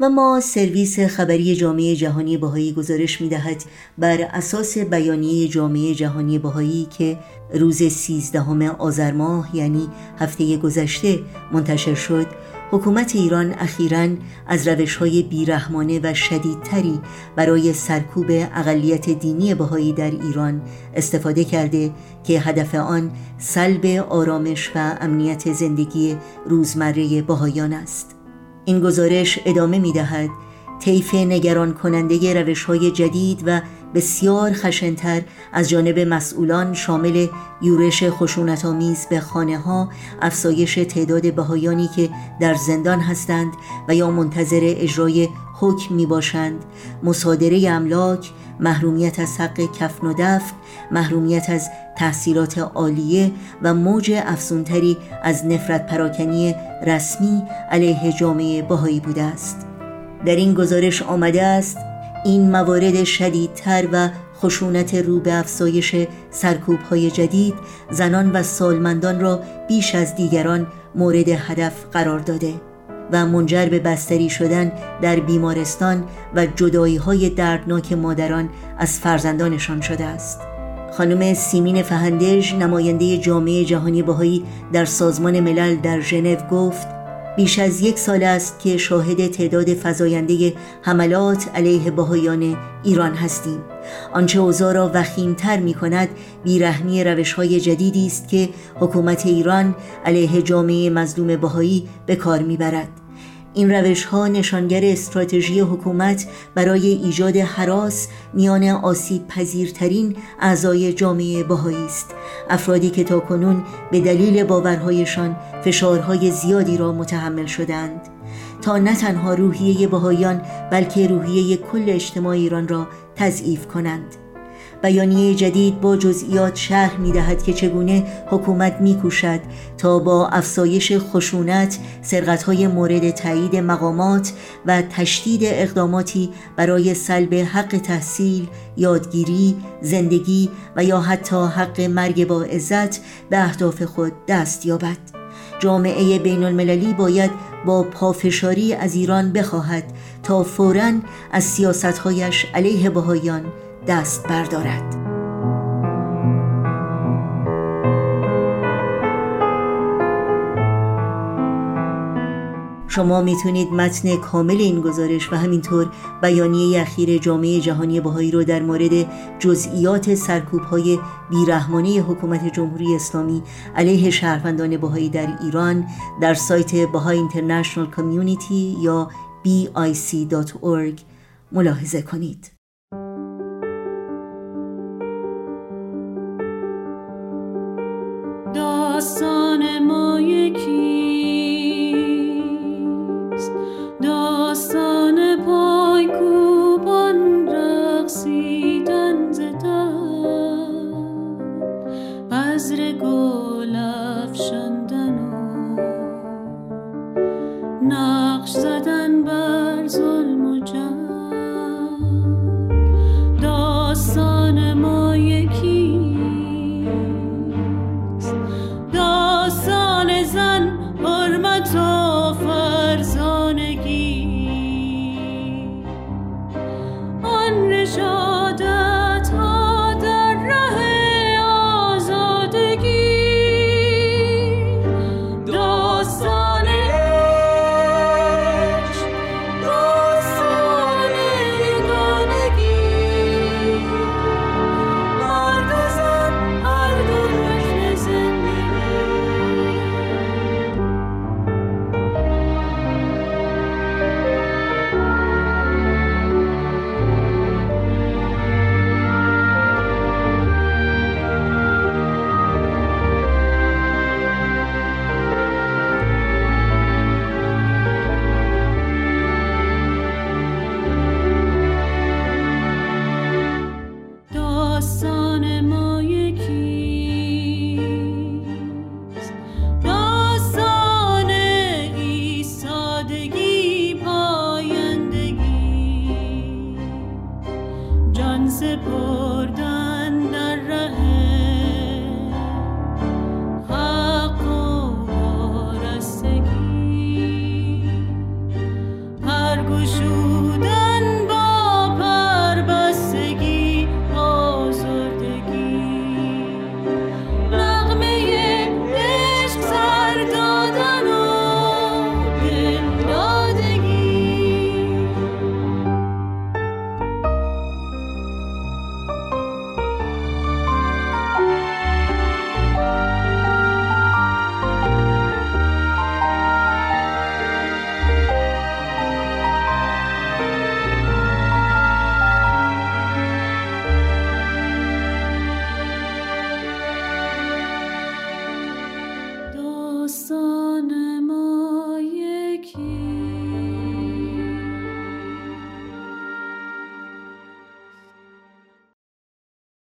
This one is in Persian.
و ما سرویس خبری جامعه جهانی بهایی گزارش می دهد بر اساس بیانیه جامعه جهانی بهایی که روز 13 آذر ماه یعنی هفته گذشته منتشر شد. حکومت ایران اخیرا از روش های بیرحمانه و شدیدتری برای سرکوب اقلیت دینی بهایی در ایران استفاده کرده که هدف آن سلب آرامش و امنیت زندگی روزمره بهایان است. این گزارش ادامه می دهد طیف نگران کننده روش های جدید و بسیار خشنتر از جانب مسئولان شامل یورش خشونتآمیز به خانه ها افزایش تعداد بهایانی که در زندان هستند و یا منتظر اجرای حکم می باشند مصادره املاک محرومیت از حق کفن و دفن محرومیت از تحصیلات عالیه و موج افزونتری از نفرت پراکنی رسمی علیه جامعه باهایی بوده است. در این گزارش آمده است این موارد شدیدتر و خشونت رو به افزایش سرکوب های جدید زنان و سالمندان را بیش از دیگران مورد هدف قرار داده. و منجر به بستری شدن در بیمارستان و جدایی های دردناک مادران از فرزندانشان شده است. خانم سیمین فهندج نماینده جامعه جهانی بهایی در سازمان ملل در ژنو گفت بیش از یک سال است که شاهد تعداد فزاینده حملات علیه بهایان ایران هستیم. آنچه اوضاع را وخیمتر می کند بیرحمی روش های جدیدی است که حکومت ایران علیه جامعه مظلوم بهایی به کار می‌برد. این روش ها نشانگر استراتژی حکومت برای ایجاد حراس میان آسیب پذیرترین اعضای جامعه بهایی است. افرادی که تا کنون به دلیل باورهایشان فشارهای زیادی را متحمل شدند تا نه تنها روحیه بهایان بلکه روحیه کل اجتماع ایران را تضعیف کنند بیانیه جدید با جزئیات شرح می دهد که چگونه حکومت می کوشد تا با افزایش خشونت، سرقتهای مورد تایید مقامات و تشدید اقداماتی برای سلب حق تحصیل، یادگیری، زندگی و یا حتی حق مرگ با عزت به اهداف خود دست یابد. جامعه بین المللی باید با پافشاری از ایران بخواهد تا فوراً از سیاستهایش علیه بهایان دست بردارد. شما می‌تونید متن کامل این گزارش و همینطور بیانیه اخیر جامعه جهانی بهایی رو در مورد جزئیات سرکوب های بیرحمانه حکومت جمهوری اسلامی علیه شهروندان بهایی در ایران در سایت بهای اینترنشنال کمیونیتی یا bic.org ملاحظه کنید. نقش زدن بر ظلم و جنگ. داستان مایه por so